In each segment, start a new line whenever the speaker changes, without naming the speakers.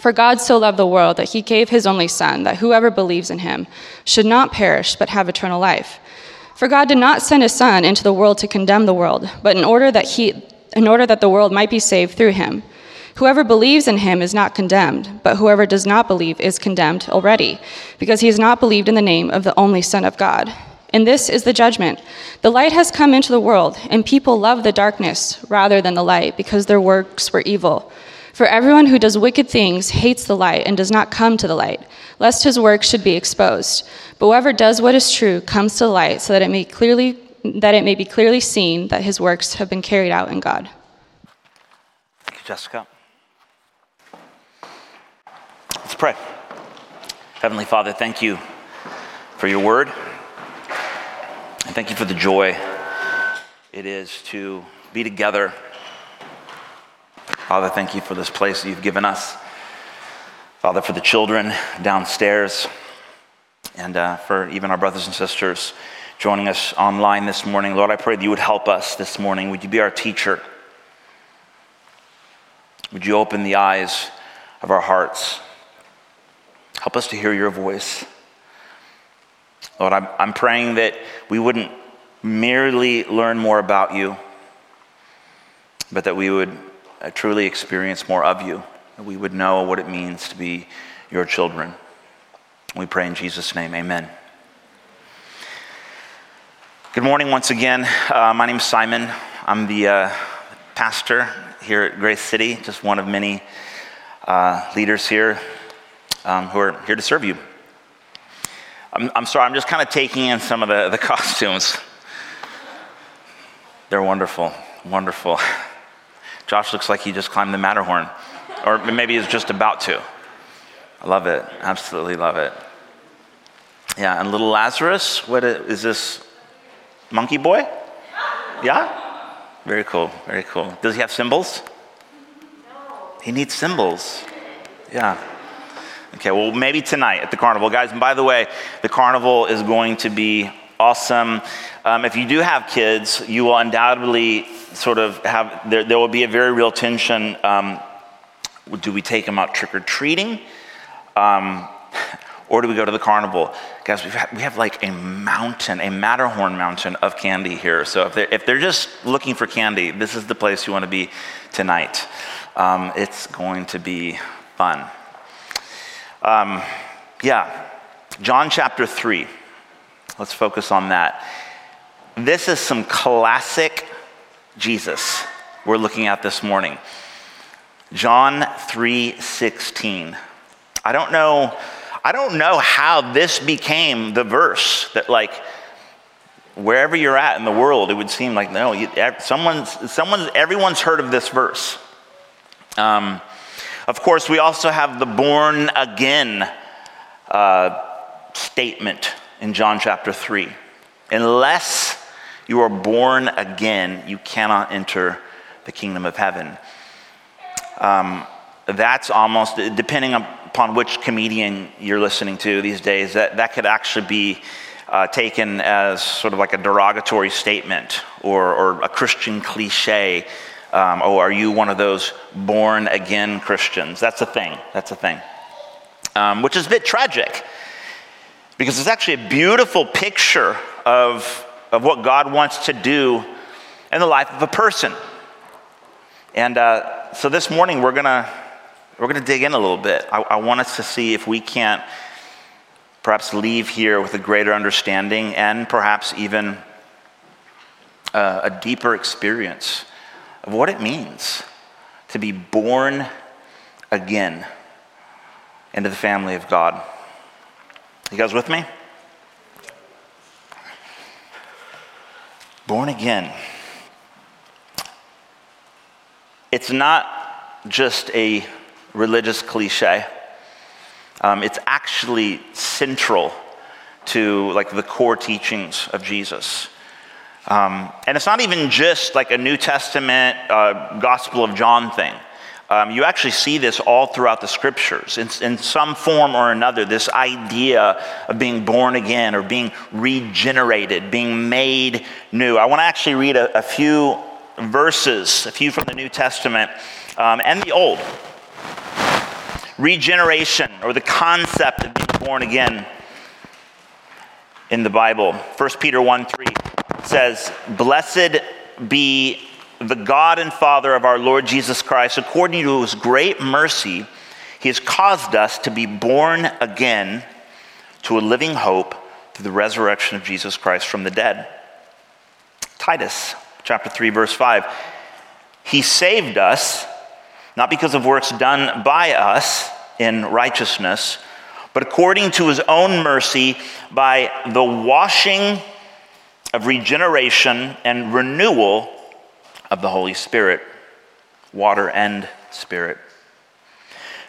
For God so loved the world that he gave his only Son, that whoever believes in him should not perish, but have eternal life. For God did not send his Son into the world to condemn the world, but in order that, he, in order that the world might be saved through him. Whoever believes in him is not condemned, but whoever does not believe is condemned already, because he has not believed in the name of the only Son of God. And this is the judgment. The light has come into the world, and people love the darkness rather than the light, because their works were evil. For everyone who does wicked things hates the light and does not come to the light, lest his work should be exposed. But whoever does what is true comes to the light, so that it may clearly that it may be clearly seen that his works have been carried out in God.
Thank you, Jessica. Let's pray. Heavenly Father, thank you for your word. And thank you for the joy it is to be together Father, thank you for this place that you've given us. Father, for the children downstairs, and uh, for even our brothers and sisters joining us online this morning. Lord, I pray that you would help us this morning. Would you be our teacher? Would you open the eyes of our hearts? Help us to hear your voice. Lord, I'm, I'm praying that we wouldn't merely learn more about you, but that we would uh, truly experience more of you, that we would know what it means to be your children. We pray in Jesus' name, amen. Good morning once again. Uh, my name is Simon. I'm the uh, pastor here at Grace City, just one of many uh, leaders here um, who are here to serve you. I'm, I'm sorry, I'm just kind of taking in some of the, the costumes. They're wonderful, wonderful. Josh looks like he just climbed the Matterhorn, or maybe he's just about to. I love it. Absolutely love it. Yeah, and little Lazarus, what is this? Monkey boy? Yeah? Very cool, very cool. Does he have cymbals? He needs cymbals. Yeah. Okay, well, maybe tonight at the carnival. Guys, and by the way, the carnival is going to be awesome. Um, if you do have kids, you will undoubtedly sort of have, there, there will be a very real tension. Um, do we take them out trick or treating? Um, or do we go to the carnival? Guys, we have, we have like a mountain, a Matterhorn mountain of candy here. So if they're, if they're just looking for candy, this is the place you want to be tonight. Um, it's going to be fun. Um, yeah, John chapter 3. Let's focus on that. This is some classic Jesus we're looking at this morning. John 3:16. I don't know I don't know how this became the verse that like wherever you're at in the world it would seem like no you, someone's someone's everyone's heard of this verse. Um, of course, we also have the born again uh, statement in John chapter 3. Unless you are born again, you cannot enter the kingdom of heaven. Um, that's almost, depending upon which comedian you're listening to these days, that, that could actually be uh, taken as sort of like a derogatory statement or, or a Christian cliche. Um, oh, are you one of those born again Christians? That's a thing. That's a thing. Um, which is a bit tragic because it's actually a beautiful picture of, of what God wants to do in the life of a person. And uh, so this morning we're gonna we're gonna dig in a little bit. I, I want us to see if we can't perhaps leave here with a greater understanding and perhaps even uh, a deeper experience of what it means to be born again into the family of God. You guys with me? Born again. It's not just a religious cliche. Um, it's actually central to like the core teachings of Jesus. Um, and it's not even just like a New Testament uh, Gospel of John thing. Um, you actually see this all throughout the scriptures in, in, some form or another. This idea of being born again or being regenerated, being made new. I want to actually read a, a, few verses, a few from the New Testament um, and the Old regeneration or the concept of being born again in the Bible. 1 Peter 1 3 says, Blessed be the God and Father of our Lord Jesus Christ. According to his great mercy, he has caused us to be born again to a living hope through the resurrection of Jesus Christ from the dead. Titus chapter 3 verse 5. He saved us not because of works done by us in righteousness, but according to his own mercy by the washing of regeneration and renewal of the Holy Spirit, water and spirit.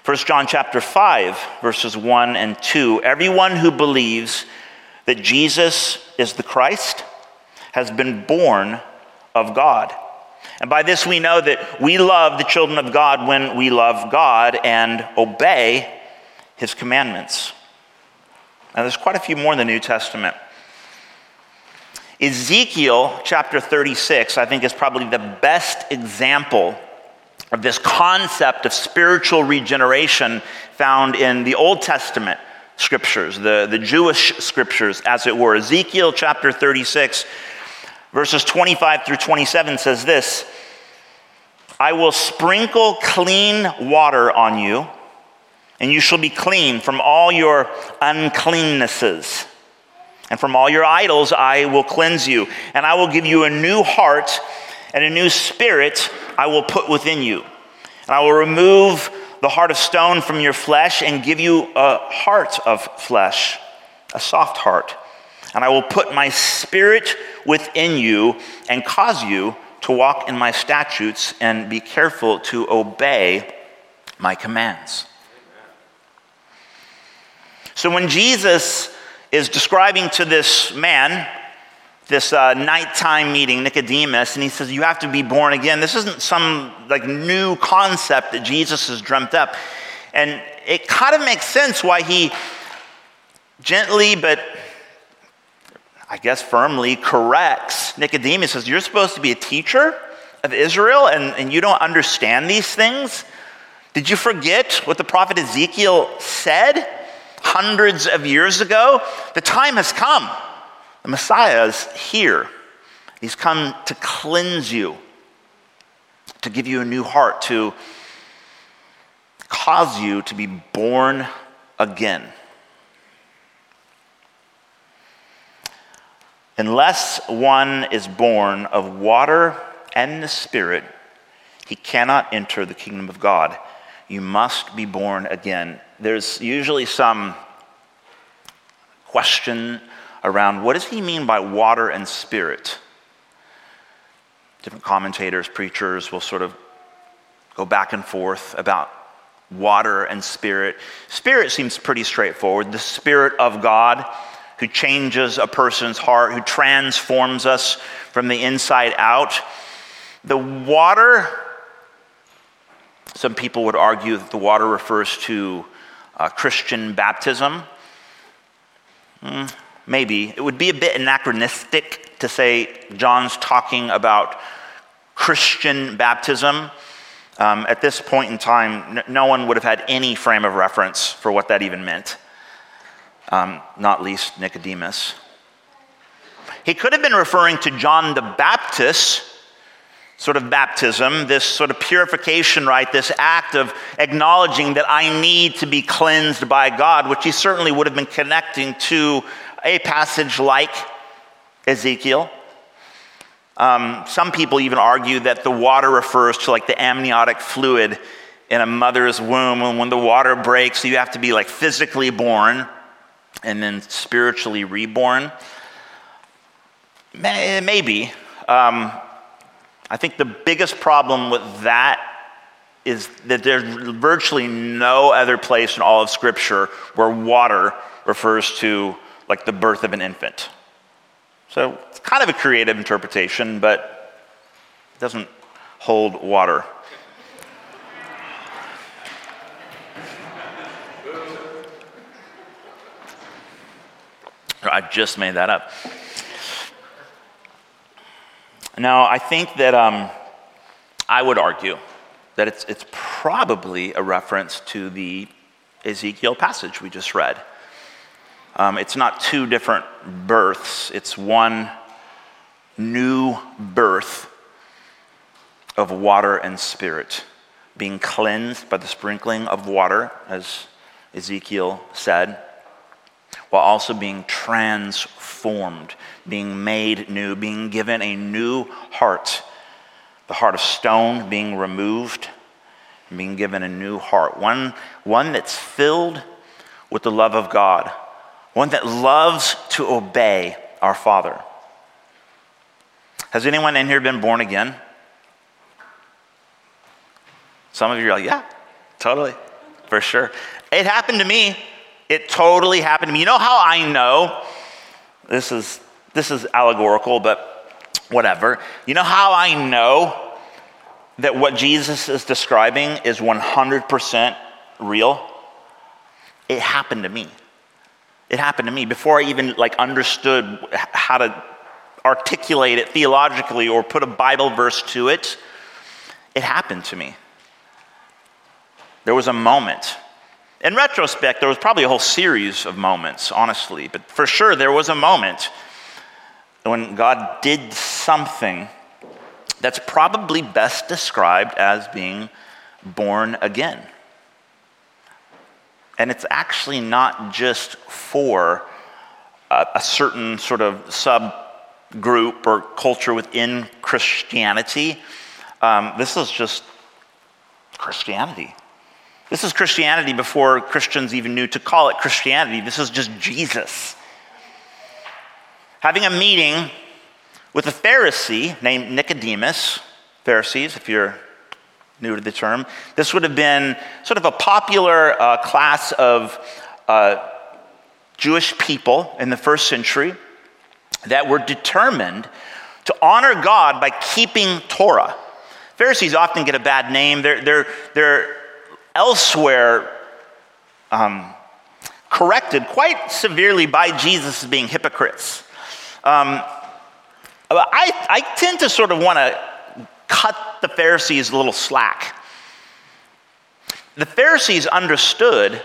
1 John chapter 5 verses 1 and 2 everyone who believes that Jesus is the Christ has been born of God. And by this we know that we love the children of God when we love God and obey his commandments. Now, there's quite a few more in the New Testament. Ezekiel chapter 36, I think, is probably the best example of this concept of spiritual regeneration found in the Old Testament scriptures, the, the Jewish scriptures, as it were. Ezekiel chapter 36 Verses 25 through 27 says this I will sprinkle clean water on you, and you shall be clean from all your uncleannesses. And from all your idols I will cleanse you. And I will give you a new heart, and a new spirit I will put within you. And I will remove the heart of stone from your flesh and give you a heart of flesh, a soft heart and I will put my spirit within you and cause you to walk in my statutes and be careful to obey my commands. So when Jesus is describing to this man, this uh, nighttime meeting, Nicodemus, and he says, You have to be born again. This isn't some like new concept that Jesus has dreamt up. And it kind of makes sense why he gently but I guess, firmly corrects Nicodemus, says, You're supposed to be a teacher of Israel and, and you don't understand these things? Did you forget what the prophet Ezekiel said hundreds of years ago? The time has come. The Messiah is here. He's come to cleanse you, to give you a new heart, to cause you to be born again. Unless one is born of water and the Spirit, he cannot enter the kingdom of God. You must be born again. There's usually some question around what does he mean by water and spirit? Different commentators, preachers will sort of go back and forth about water and spirit. Spirit seems pretty straightforward. The Spirit of God who changes a person's heart, who transforms us from the inside out. The water, some people would argue that the water refers to uh, Christian baptism. Mm, maybe. It would be a bit anachronistic to say John's talking about Christian baptism. Um, at this point in time, no one would have had any frame of reference for what that even meant, um, not least Nicodemus. He could have been referring to John the Baptist, sort of baptism, this sort of purification, right? This act of acknowledging that I need to be cleansed by God, which he certainly would have been connecting to a passage like Ezekiel. Um, some people even argue that the water refers to like the amniotic fluid in a mother's womb, and when the water breaks, you have to be like physically born and then spiritually reborn. Maybe. Um, I think the biggest problem with that is that there's virtually no other place in all of Scripture where water refers to like the birth of an infant. So it's kind of a creative interpretation, but it doesn't hold water. I just made that up. Now, I think that um, I would argue that it's, it's probably a reference to the Ezekiel passage we just read. Um, it's not two different births, it's one new birth of water and spirit, being cleansed by the sprinkling of water, as Ezekiel said, while also being transformed, being made new, being given a new heart, the heart of stone being removed, being given a new heart, one, one that's filled with the love of God, one that loves to obey our Father. Has anyone in here been born again? Some of you are like, yeah, totally, for sure. It happened to me. It totally happened to me. You know how I know? This is, this is allegorical, but whatever. You know how I know that what Jesus is describing is 100% real? It happened to me. It happened to me before I even like understood how to articulate it theologically or put a Bible verse to it. It happened to me. There was a moment in retrospect, there was probably a whole series of moments, honestly, but for sure there was a moment when God did something that's probably best described as being born again. And it's actually not just for a, a certain sort of subgroup or culture within Christianity. Um, this is just Christianity. This is Christianity before Christians even knew to call it Christianity. This is just Jesus. Having a meeting with a Pharisee named Nicodemus, Pharisees, if you're new to the term, this would have been sort of a popular uh, class of uh, Jewish people in the first century that were determined to honor God by keeping Torah. Pharisees often get a bad name. They're, they're, they're elsewhere um, corrected quite severely by Jesus as being hypocrites. Um, I, I tend to sort of want to cut the Pharisees a little slack. The Pharisees understood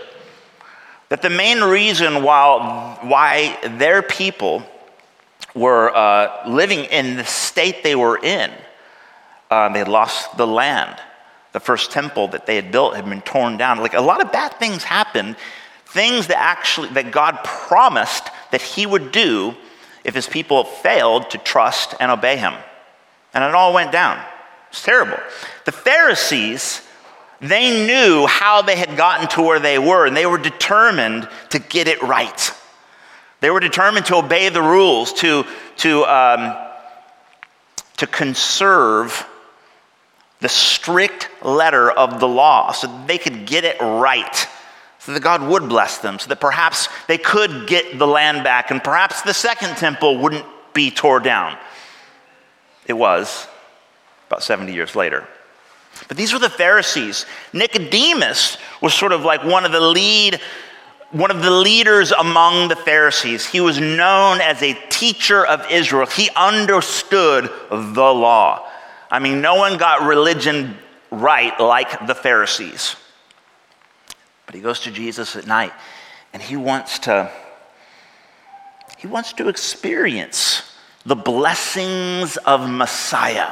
that the main reason why, why their people were uh, living in the state they were in, uh, they lost the land, the first temple that they had built had been torn down. Like a lot of bad things happened, things that actually that God promised that he would do if his people failed to trust and obey him. And it all went down. It's terrible. The Pharisees, they knew how they had gotten to where they were, and they were determined to get it right. They were determined to obey the rules, to, to, um, to conserve the strict letter of the law so they could get it right, so that God would bless them, so that perhaps they could get the land back, and perhaps the second temple wouldn't be torn down. It was about 70 years later. But these were the Pharisees. Nicodemus was sort of like one of the lead one of the leaders among the Pharisees. He was known as a teacher of Israel. He understood the law. I mean, no one got religion right like the Pharisees. But he goes to Jesus at night and he wants to he wants to experience the blessings of Messiah.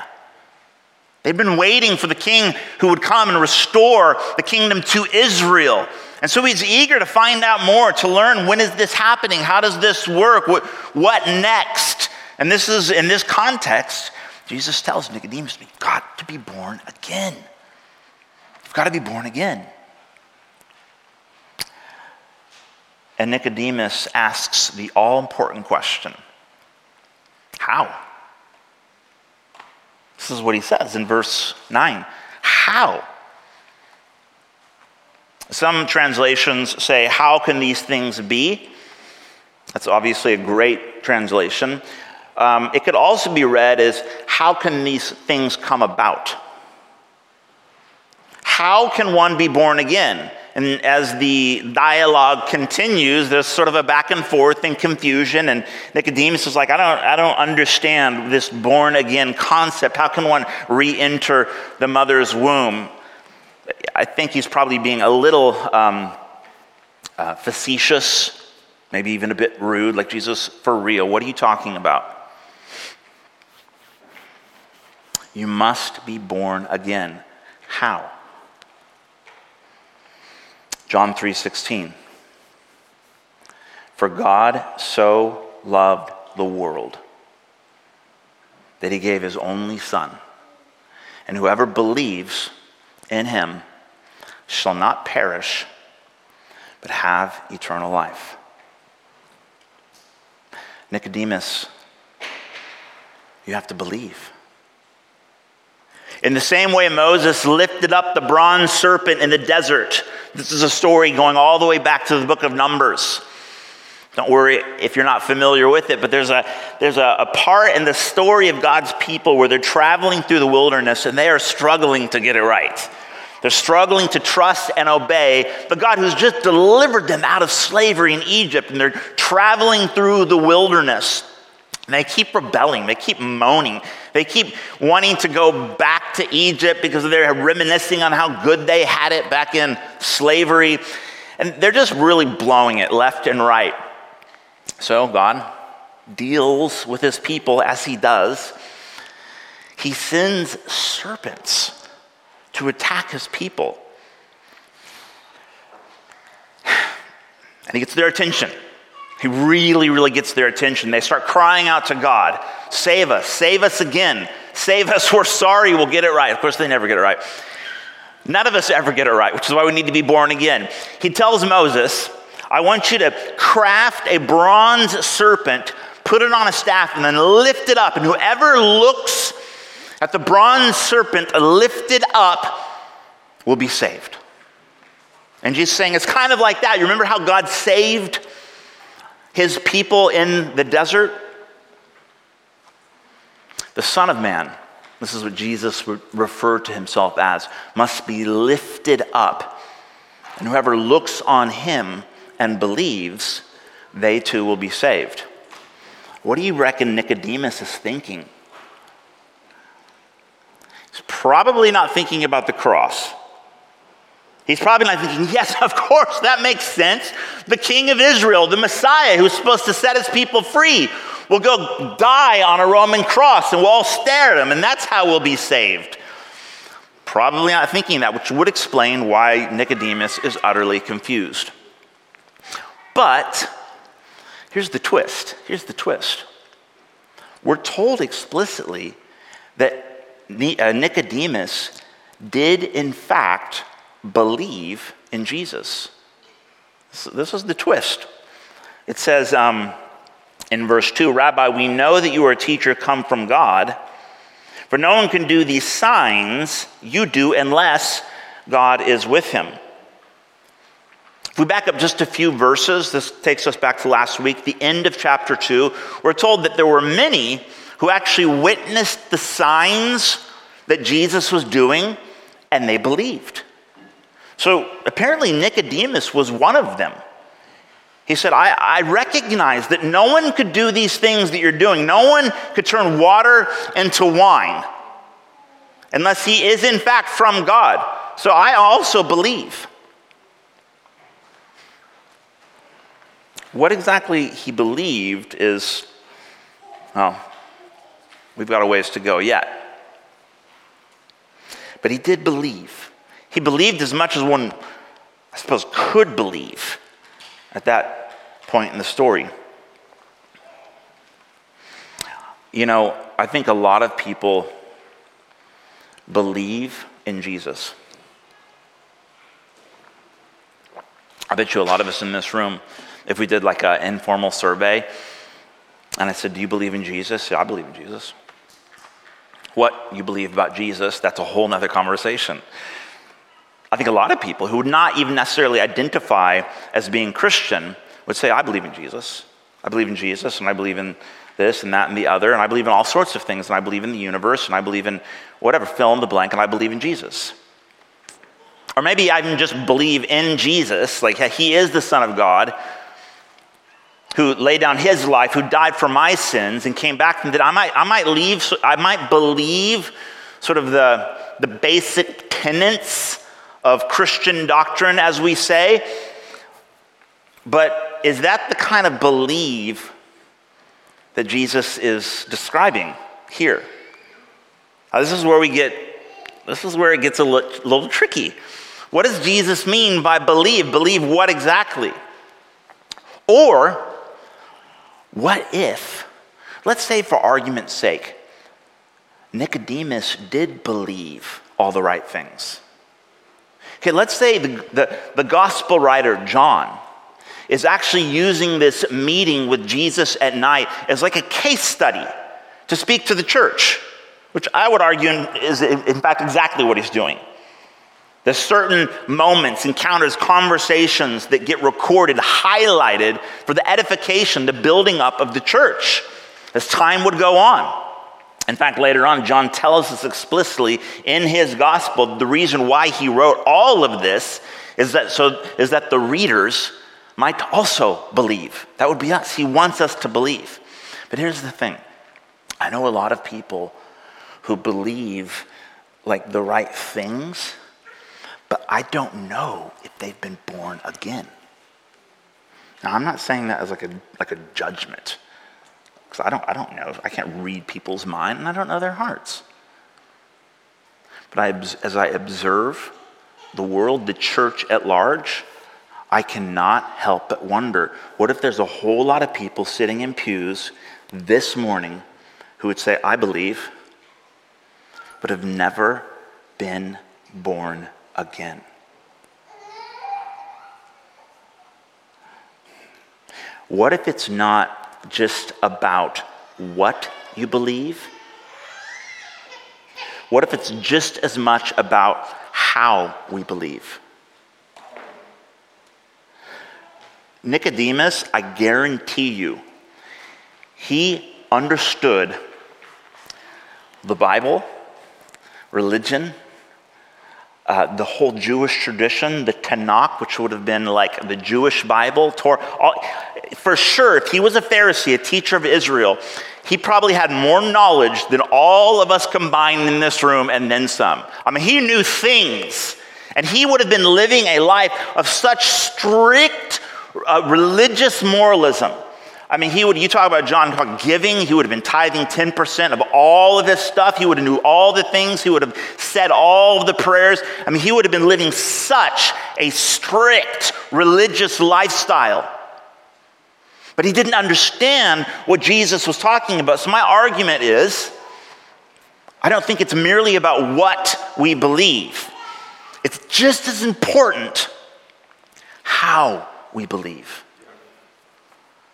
They've been waiting for the king who would come and restore the kingdom to Israel. And so he's eager to find out more, to learn when is this happening? How does this work? What, what next? And this is in this context, Jesus tells Nicodemus, You've got to be born again. You've got to be born again. And Nicodemus asks the all important question How? This is what he says in verse 9. How? Some translations say, How can these things be? That's obviously a great translation. Um, it could also be read as, How can these things come about? How can one be born again? And as the dialogue continues, there's sort of a back and forth and confusion. And Nicodemus is like, I don't, I don't understand this born again concept. How can one re enter the mother's womb? I think he's probably being a little um, uh, facetious, maybe even a bit rude, like Jesus, for real. What are you talking about? You must be born again. How? John 3:16 For God so loved the world that he gave his only son and whoever believes in him shall not perish, but have eternal life. Nicodemus, you have to believe. In the same way Moses lifted up the bronze serpent in the desert, this is a story going all the way back to the book of Numbers. Don't worry if you're not familiar with it, but there's a, there's a, a, part in the story of God's people where they're traveling through the wilderness and they are struggling to get it right. They're struggling to trust and obey the God who's just delivered them out of slavery in Egypt, and they're traveling through the wilderness. And they keep rebelling, they keep moaning, they keep wanting to go back to Egypt because they're reminiscing on how good they had it back in slavery. And they're just really blowing it left and right. So God deals with his people as he does. He sends serpents to attack his people. And he gets their attention. He really, really gets their attention. They start crying out to God, Save us, save us again, save us, we're sorry, we'll get it right. Of course, they never get it right. None of us ever get it right, which is why we need to be born again. He tells Moses, I want you to craft a bronze serpent, put it on a staff, and then lift it up. And whoever looks at the bronze serpent lifted up will be saved. And Jesus saying it's kind of like that. You remember how God saved his people in the desert? The Son of Man, this is what Jesus referred to himself as, must be lifted up. And whoever looks on him and believes, they too will be saved. What do you reckon Nicodemus is thinking? He's probably not thinking about the cross. He's probably not thinking, yes, of course, that makes sense. The king of Israel, the Messiah who's supposed to set his people free, will go die on a Roman cross and we'll all stare at him, and that's how we'll be saved. Probably not thinking that, which would explain why Nicodemus is utterly confused. But here's the twist. Here's the twist. We're told explicitly that uh, Nicodemus did, in fact, believe in Jesus. this is the twist. It says um, in verse 2 Rabbi, we know that you are a teacher come from God, for no one can do these signs you do unless God is with him. If we back up just a few verses, this takes us back to last week, the end of chapter 2, we're told that there were many who actually witnessed the signs that Jesus was doing and they believed. So apparently, Nicodemus was one of them. He said, I, I, recognize that no one could do these things that you're doing. No one could turn water into wine unless he is, in fact, from God. So I also believe. What exactly he believed is, well, we've got a ways to go yet. But he did believe. He believed as much as one, I suppose, could believe at that point in the story. You know, I think a lot of people believe in Jesus. I bet you a lot of us in this room, if we did like an informal survey, and I said, Do you believe in Jesus? Yeah, I believe in Jesus. What you believe about Jesus, that's a whole nother conversation. I think a lot of people who would not even necessarily identify as being Christian would say, I believe in Jesus. I believe in Jesus, and I believe in this and that and the other, and I believe in all sorts of things, and I believe in the universe, and I believe in whatever, fill in the blank, and I believe in Jesus. Or maybe I even just believe in Jesus, like he is the Son of God, who laid down his life, who died for my sins and came back, and that I might, I might leave, I might believe sort of the, the basic tenets of Christian doctrine, as we say. But is that the kind of believe that Jesus is describing here? Now, this is where we get, this is where it gets a little, little tricky. What does Jesus mean by believe? Believe what exactly? Or, what if, let's say for argument's sake, Nicodemus did believe all the right things. Okay, let's say the, the, the gospel writer, John, is actually using this meeting with Jesus at night as like a case study to speak to the church, which I would argue is, in fact, exactly what he's doing. There's certain moments, encounters, conversations that get recorded, highlighted for the edification, the building up of the church as time would go on. In fact, later on, John tells us explicitly in his gospel the reason why he wrote all of this is that, so, is that the readers might also believe. That would be us. He wants us to believe. But here's the thing I know a lot of people who believe like the right things but I don't know if they've been born again. Now, I'm not saying that as like a, like a judgment, because I don't, I don't know. I can't read people's mind, and I don't know their hearts. But I, as I observe the world, the church at large, I cannot help but wonder what if there's a whole lot of people sitting in pews this morning who would say, I believe, but have never been born again. What if it's not just about what you believe? What if it's just as much about how we believe? Nicodemus, I guarantee you, he understood the Bible, religion, uh, the whole Jewish tradition, the Tanakh, which would have been like the Jewish Bible. Torah, all, for sure, if he was a Pharisee, a teacher of Israel, he probably had more knowledge than all of us combined in this room and then some. I mean, he knew things. And he would have been living a life of such strict uh, religious moralism I mean, he would, you talk about John giving, he would have been tithing 10% of all of his stuff. He would have knew all the things. He would have said all of the prayers. I mean, he would have been living such a strict religious lifestyle. But he didn't understand what Jesus was talking about. So my argument is, I don't think it's merely about what we believe. It's just as important how we believe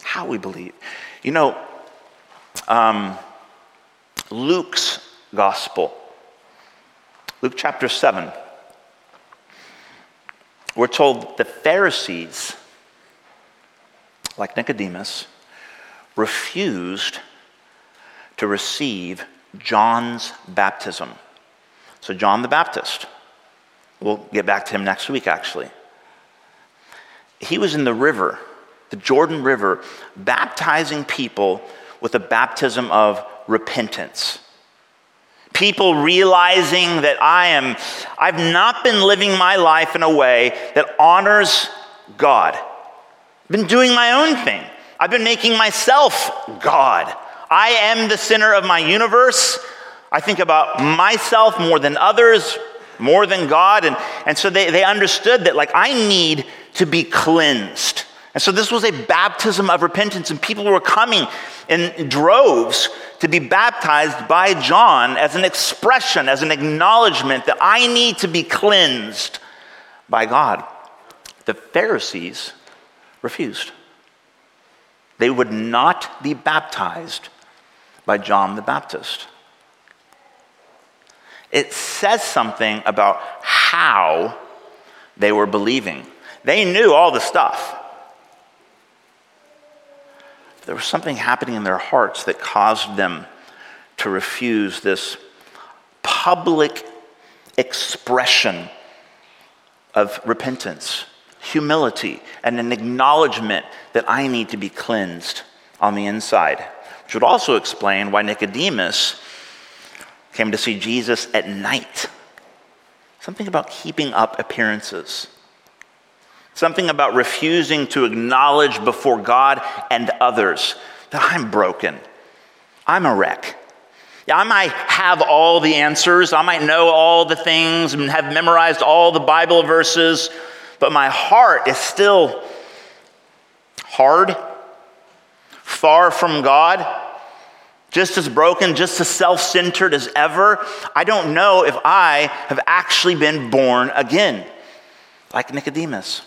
how we believe. You know, um, Luke's gospel, Luke chapter 7, we're told the Pharisees, like Nicodemus, refused to receive John's baptism. So, John the Baptist, We'll get back to him next week, actually. He was in the river, the Jordan River, baptizing people with a baptism of repentance. People realizing that I am, I've not been living my life in a way that honors God. I've been doing my own thing. I've been making myself God. I am the center of my universe. I think about myself more than others, more than God. And, and so they, they understood that, like, I need to be cleansed. And so this was a baptism of repentance, and people were coming in droves to be baptized by John as an expression, as an acknowledgement that I need to be cleansed by God. The Pharisees refused. They would not be baptized by John the Baptist. It says something about how they were believing. They knew all the stuff. There was something happening in their hearts that caused them to refuse this public expression of repentance, humility, and an acknowledgement that I need to be cleansed on the inside. Which would also explain why Nicodemus came to see Jesus at night. Something about keeping up appearances. Something about refusing to acknowledge before God and others that I'm broken. I'm a wreck. I might have all the answers. I might know all the things and have memorized all the Bible verses, but my heart is still hard, far from God, just as broken, just as self centered as ever. I don't know if I have actually been born again, like Nicodemus.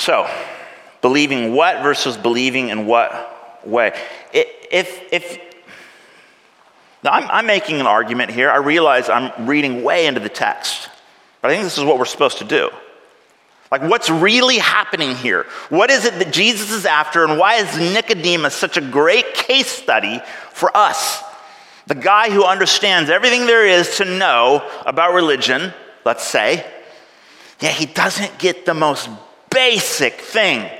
So, believing what versus believing in what way? If, if, now I'm, I'm making an argument here. I realize I'm reading way into the text, but I think this is what we're supposed to do. Like, what's really happening here? What is it that Jesus is after, and why is Nicodemus such a great case study for us? The guy who understands everything there is to know about religion, let's say, yeah, he doesn't get the most basic thing.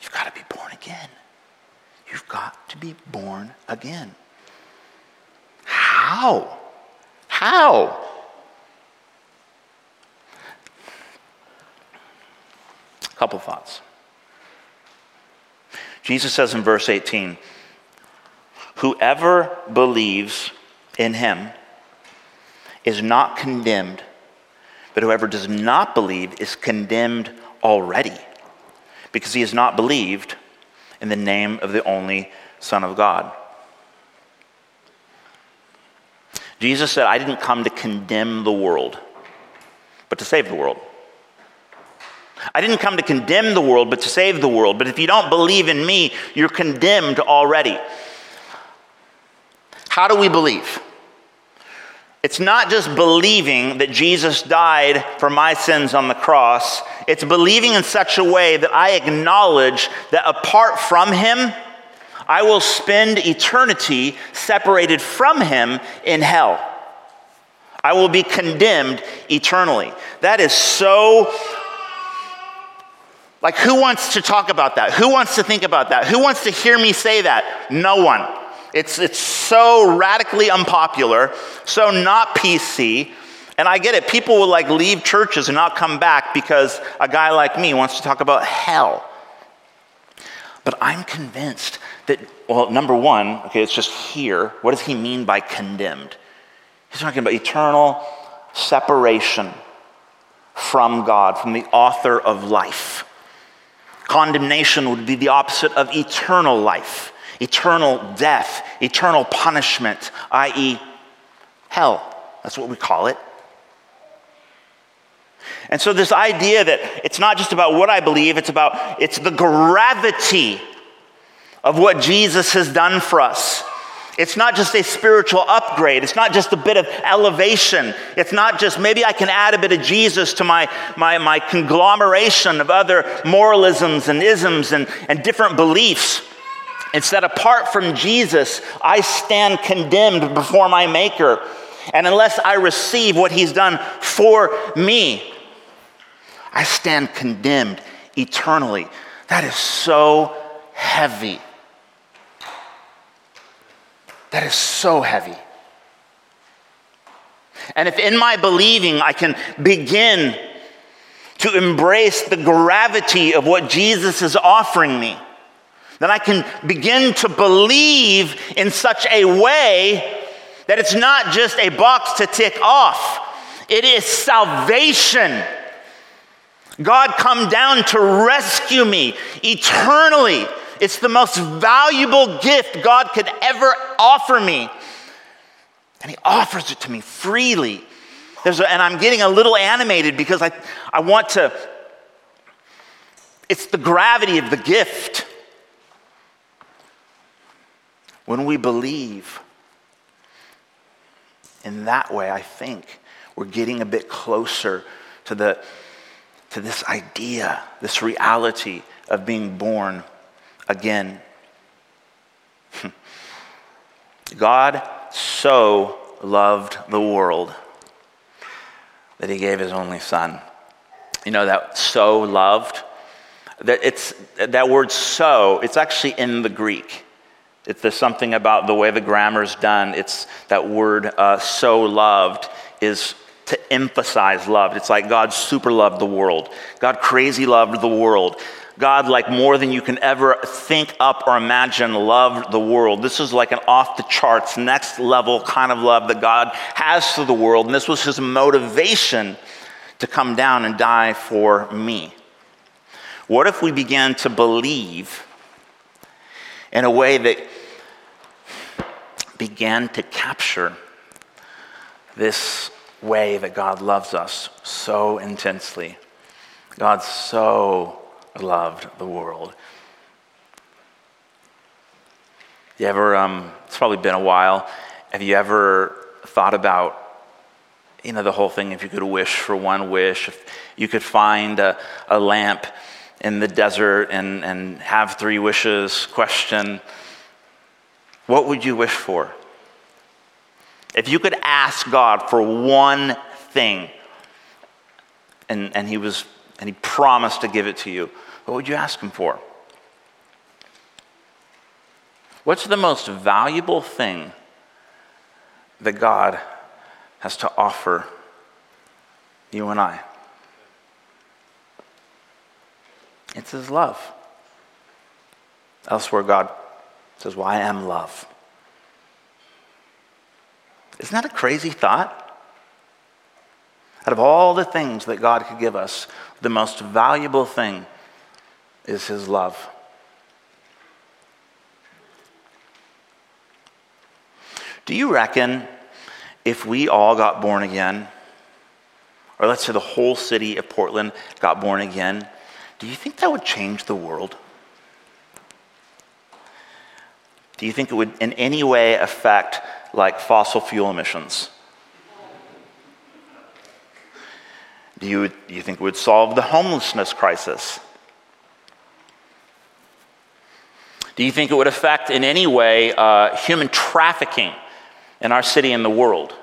You've got to be born again. You've got to be born again. How? How? A couple thoughts. Jesus says in verse 18, Whoever believes in him is not condemned, but whoever does not believe is condemned already because he has not believed in the name of the only Son of God. Jesus said, I didn't come to condemn the world, but to save the world. I didn't come to condemn the world, but to save the world. But if you don't believe in me, you're condemned already. How do we believe? It's not just believing that Jesus died for my sins on the cross, it's believing in such a way that I acknowledge that apart from Him, I will spend eternity separated from Him in hell. I will be condemned eternally. That is so. Like, who wants to talk about that? Who wants to think about that? Who wants to hear me say that? No one. It's, it's so radically unpopular, so not PC. And I get it. People will like leave churches and not come back because a guy like me wants to talk about hell. But I'm convinced that, well, number one, okay, it's just here. What does he mean by condemned? He's talking about eternal separation from God, from the author of life. Condemnation would be the opposite of eternal life eternal death, eternal punishment, i.e., hell. That's what we call it. And so, this idea that it's not just about what I believe, it's about it's the gravity of what Jesus has done for us. It's not just a spiritual upgrade. It's not just a bit of elevation. It's not just maybe I can add a bit of Jesus to my, my, my conglomeration of other moralisms and isms and, and different beliefs. Instead, apart from Jesus, I stand condemned before my Maker. And unless I receive what He's done for me, I stand condemned eternally. That is so heavy. That is so heavy. And if in my believing I can begin to embrace the gravity of what Jesus is offering me, then I can begin to believe in such a way that it's not just a box to tick off, it is salvation. God come down to rescue me eternally. It's the most valuable gift God could ever offer me. And He offers it to me freely. A, and I'm getting a little animated because I, I want to, it's the gravity of the gift. When we believe in that way, I think we're getting a bit closer to, the, to this idea, this reality of being born again. God so loved the world that he gave his only son. You know that so loved? That it's that word so, it's actually in the Greek. If there's something about the way the grammar's done, it's that word uh, so loved is to emphasize love. It's like God super loved the world. God crazy loved the world. God, like more than you can ever think up or imagine, loved the world. This is like an off the charts, next level kind of love that God has for the world. And this was his motivation to come down and die for me. What if we began to believe in a way that began to capture this way that God loves us so intensely? God so loved the world. You ever, um, it's probably been a while, have you ever thought about, you know, the whole thing, if you could wish for one wish, if you could find a, a lamp in the desert and, and have three wishes, question, what would you wish for? If you could ask God for one thing, and, and, he was, and he promised to give it to you, what would you ask him for? What's the most valuable thing that God has to offer you and I? It's his love. Elsewhere, God says, Well, I am love. Isn't that a crazy thought? Out of all the things that God could give us, the most valuable thing is his love. Do you reckon if we all got born again, or let's say the whole city of Portland got born again, do you think that would change the world? Do you think it would in any way affect like fossil fuel emissions? Do you, do you think it would solve the homelessness crisis? Do you think it would affect in any way uh, human trafficking in our city and the world?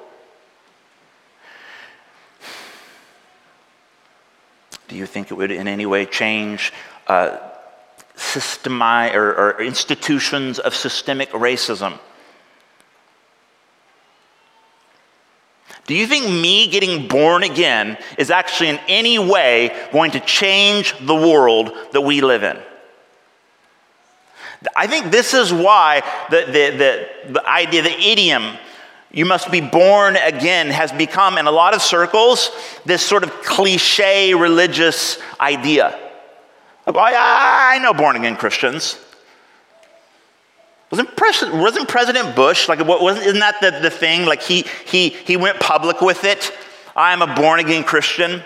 Do you think it would in any way change uh, systemi- or, or institutions of systemic racism? Do you think me getting born again is actually in any way going to change the world that we live in? I think this is why the, the, the, the idea, the idiom, you must be born again, has become, in a lot of circles, this sort of cliche religious idea. Of, I, know born again Christians. Wasn't, President, wasn't President Bush, like, wasn't, isn't that the, the thing? Like, he, he, he went public with it. I am a born again Christian.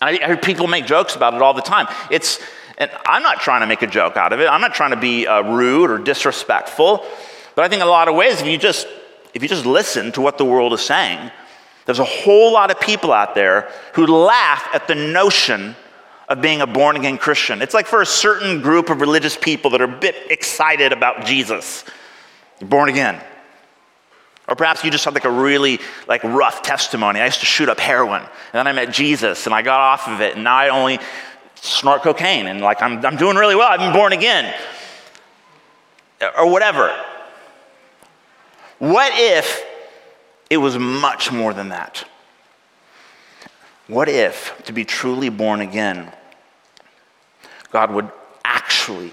I, I hear people make jokes about it all the time. It's, and I'm not trying to make a joke out of it. I'm not trying to be uh, rude or disrespectful. But I think in a lot of ways, if you just if you just listen to what the world is saying, there's a whole lot of people out there who laugh at the notion of being a born again Christian. It's like for a certain group of religious people that are a bit excited about Jesus. You're born again. Or perhaps you just have like a really like rough testimony. I used to shoot up heroin, and then I met Jesus, and I got off of it, and now I only snort cocaine, and like I'm, I'm doing really well. I've been born again, or whatever. What if it was much more than that? What if, to be truly born again, God would actually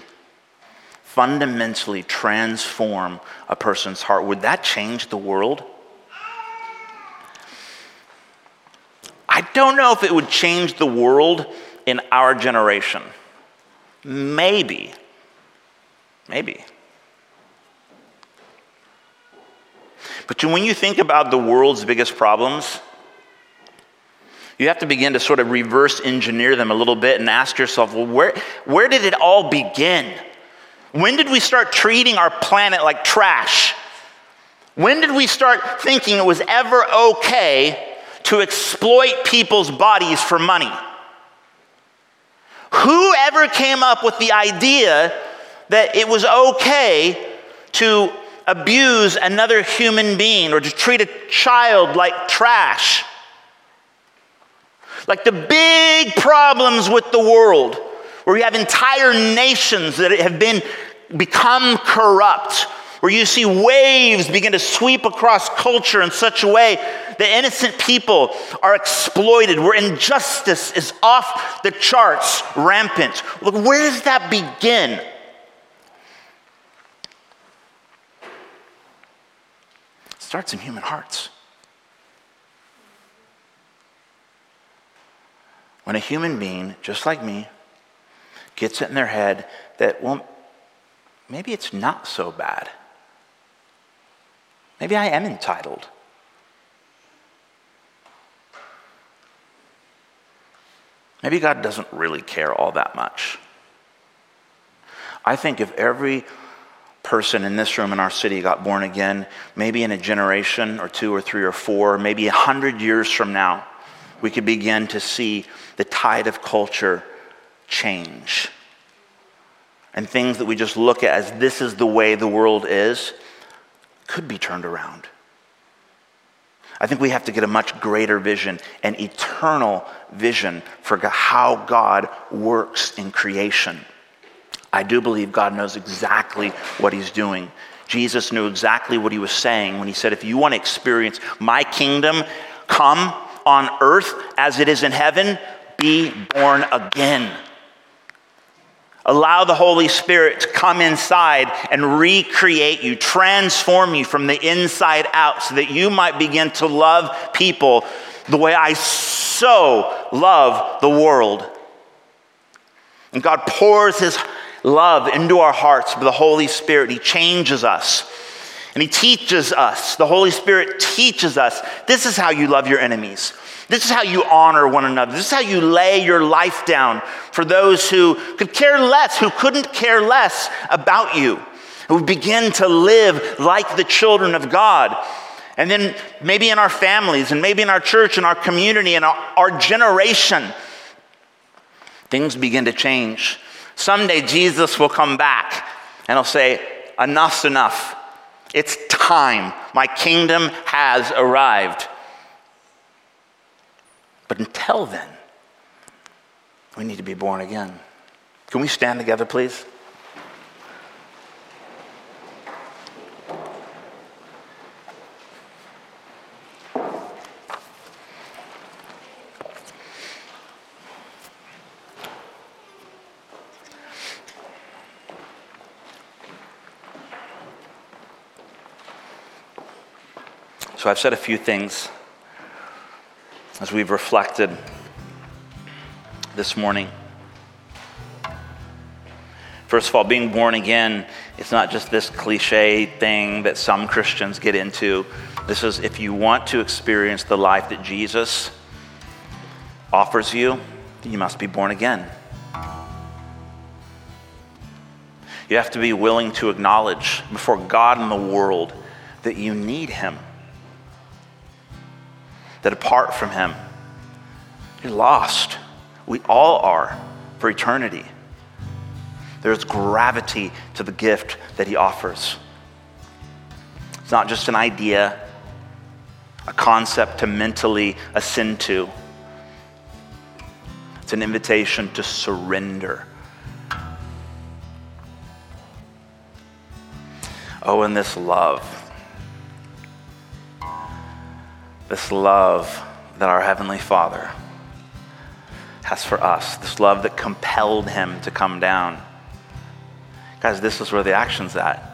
fundamentally transform a person's heart? Would that change the world? I don't know if it would change the world in our generation. Maybe. Maybe. But when you think about the world's biggest problems, you have to begin to sort of reverse engineer them a little bit and ask yourself, well, where, where did it all begin? When did we start treating our planet like trash? When did we start thinking it was ever okay to exploit people's bodies for money? Whoever came up with the idea that it was okay to abuse another human being or to treat a child like trash? Like the big problems with the world, where you have entire nations that have been become corrupt, where you see waves begin to sweep across culture in such a way that innocent people are exploited, where injustice is off the charts, rampant. Look, where does that begin? It starts in human hearts. When a human being, just like me, gets it in their head that, well, maybe it's not so bad. Maybe I am entitled. Maybe God doesn't really care all that much. I think if every person in this room in our city got born again, maybe in a generation or two or three or four, maybe a hundred years from now, we could begin to see the tide of culture change. And things that we just look at as this is the way the world is could be turned around. I think we have to get a much greater vision, an eternal vision for how God works in creation. I do believe God knows exactly what He's doing. Jesus knew exactly what He was saying when He said, If you want to experience my kingdom come on earth as it is in heaven, be born again. Allow the Holy Spirit to come inside and recreate you, transform you from the inside out so that you might begin to love people the way I so love the world. And God pours His love into our hearts by the Holy Spirit. He changes us. And He teaches us. The Holy Spirit teaches us this is how you love your enemies. This is how you honor one another. This is how you lay your life down for those who could care less, who couldn't care less about you. We begin to live like the children of God. And then maybe in our families, and maybe in our church, and our community, and our, our generation, things begin to change. Someday Jesus will come back and he'll say, Enough's enough. It's time. My kingdom has arrived. But until then, we need to be born again. Can we stand together, please? So I've said a few things as we've reflected this morning. First of all, being born again, it's not just this cliche thing that some Christians get into. This is if you want to experience the life that Jesus offers you, you must be born again. You have to be willing to acknowledge before God and the world that you need Him that apart from Him, you're lost. We all are for eternity. There's gravity to the gift that he offers. It's not just an idea, a concept to mentally ascend to. It's an invitation to surrender. Oh, and this love. This love that our Heavenly Father has for us, this love that compelled Him to come down. Guys, this is where the action's at.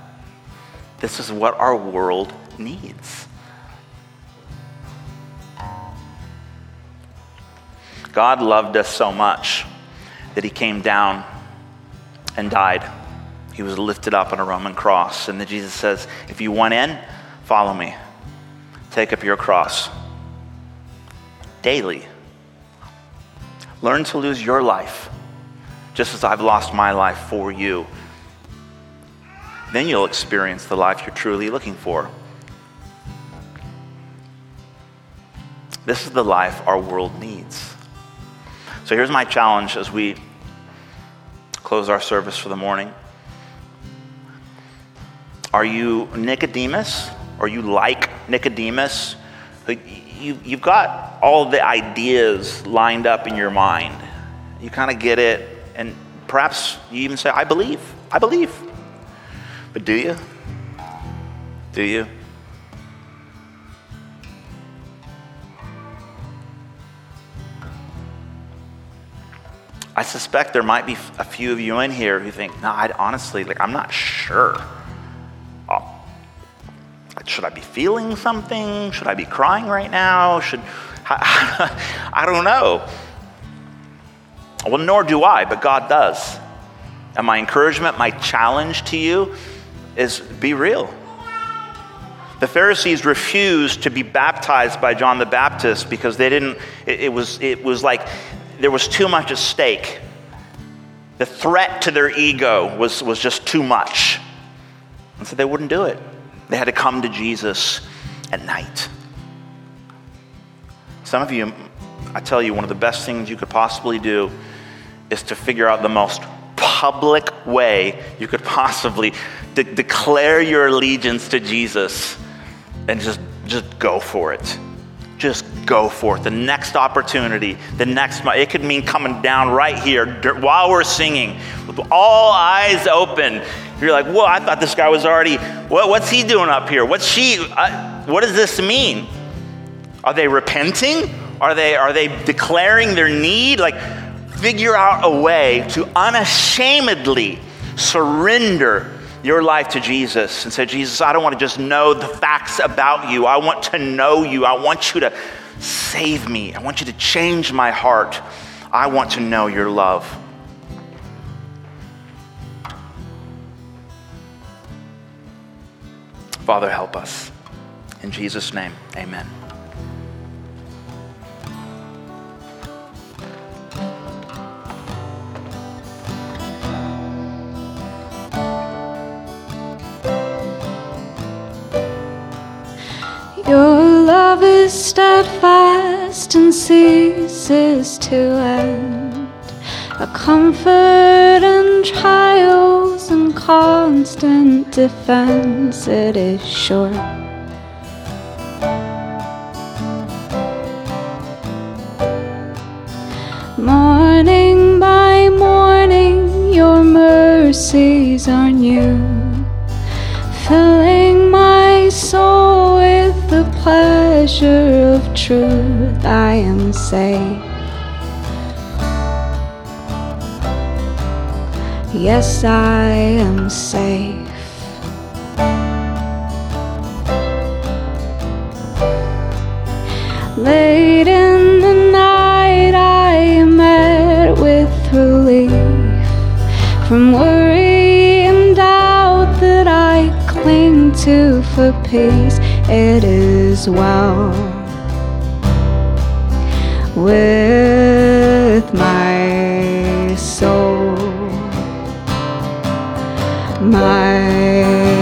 This is what our world needs. God loved us so much that He came down and died. He was lifted up on a Roman cross. And then Jesus says, If you want in, follow me. Take up your cross daily. Learn to lose your life, just as I've lost my life for you. Then you'll experience the life you're truly looking for. This is the life our world needs. So here's my challenge as we close our service for the morning. Are you Nicodemus? Are you like Nicodemus? You, you've got all the ideas lined up in your mind. You kind of get it, and perhaps you even say, I believe. I believe. But do you? Do you? I suspect there might be a few of you in here who think, no, I honestly, like, I'm not sure. Should I be feeling something? Should I be crying right now? Should I don't know. Well, nor do I, but God does. And my encouragement, my challenge to you is be real. The Pharisees refused to be baptized by John the Baptist because they didn't, it, it, was, it was like there was too much at stake. The threat to their ego was, was just too much. And so they wouldn't do it. They had to come to Jesus at night. Some of you, I tell you, one of the best things you could possibly do is to figure out the most public way you could possibly de- declare your allegiance to Jesus and just, just go for it. Just go for it. The next opportunity, the next, it could mean coming down right here while we're singing with all eyes open. You're like, whoa, I thought this guy was already, what, what's he doing up here? What's she, uh, what does this mean? Are they repenting? Are they, are they declaring their need? Like, figure out a way to unashamedly surrender your life to Jesus and say, Jesus, I don't want to just know the facts about you. I want to know you. I want you to save me. I want you to change my heart. I want to know your love. Father, help us. In Jesus' name, amen.
Love is steadfast and ceases to end. A comfort in trials and constant defense, it is sure. Morning by morning, your mercies are new, filling pleasure of truth, I am safe. Yes, I am safe. Late in the night, I met with relief from worry and doubt that I cling to for peace it is well with my soul. My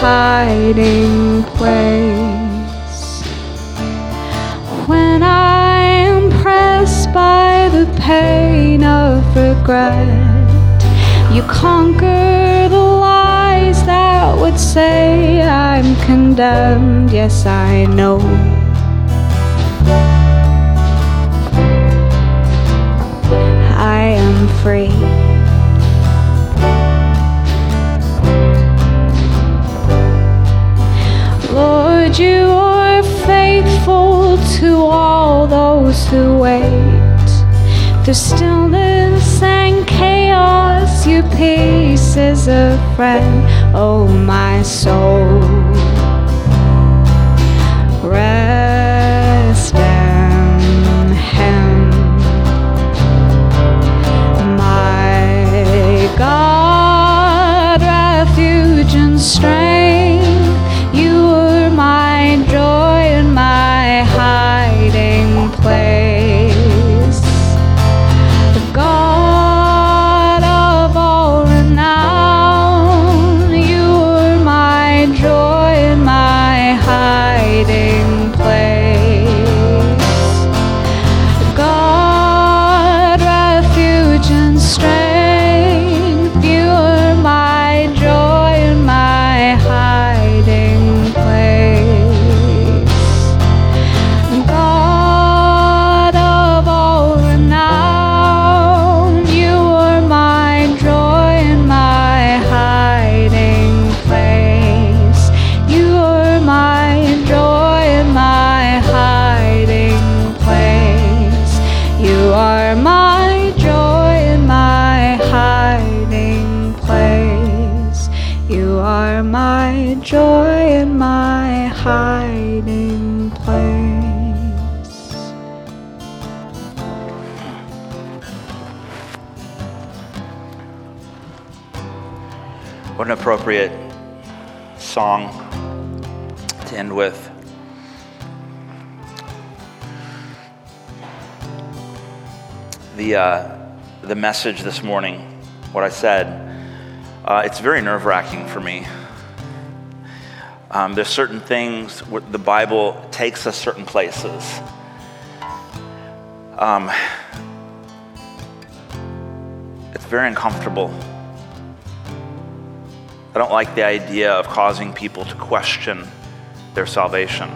hiding place. When I am pressed by the pain of regret, you conquer the lies that would say I'm condemned. Yes, I know. I am free. Through stillness and chaos, your peace is a friend. Oh, my soul.
Song to end with. The, uh, the message this morning, what I said, uh, it's very nerve wracking for me. Um, there's certain things where the Bible takes us certain places. Um, it's very uncomfortable. I don't like the idea of causing people to question their salvation.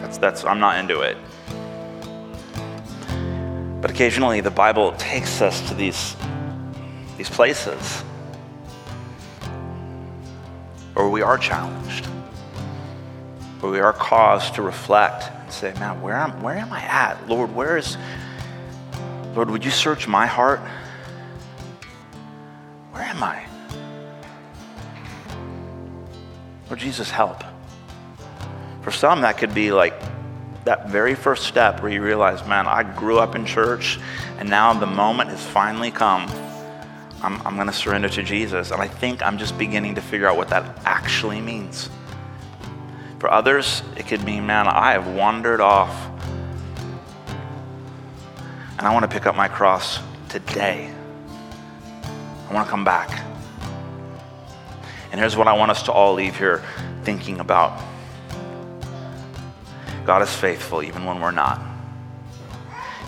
That's, that's, I'm not into it. But occasionally the Bible takes us to these, these places where we are challenged, where we are caused to reflect and say, man, where am, where am I at? Lord, where is, Lord, would you search my heart? Where am I? Jesus, help. For some, that could be like that very first step where you realize, man, I grew up in church and now the moment has finally come. I'm, I'm going to surrender to Jesus. And I think I'm just beginning to figure out what that actually means. For others, it could mean, man, I have wandered off and I want to pick up my cross today. I want to come back. And here's what I want us to all leave here thinking about God is faithful even when we're not.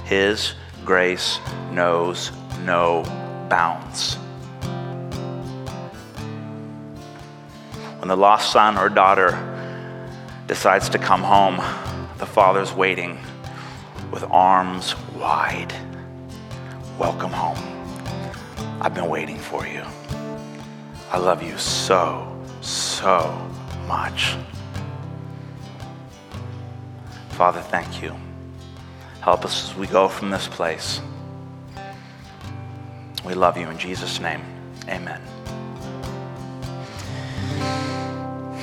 His grace knows no bounds. When the lost son or daughter decides to come home, the father's waiting with arms wide. Welcome home. I've been waiting for you. I love you so, so much. Father, thank you. Help us as we go from this place. We love you in Jesus' name. Amen.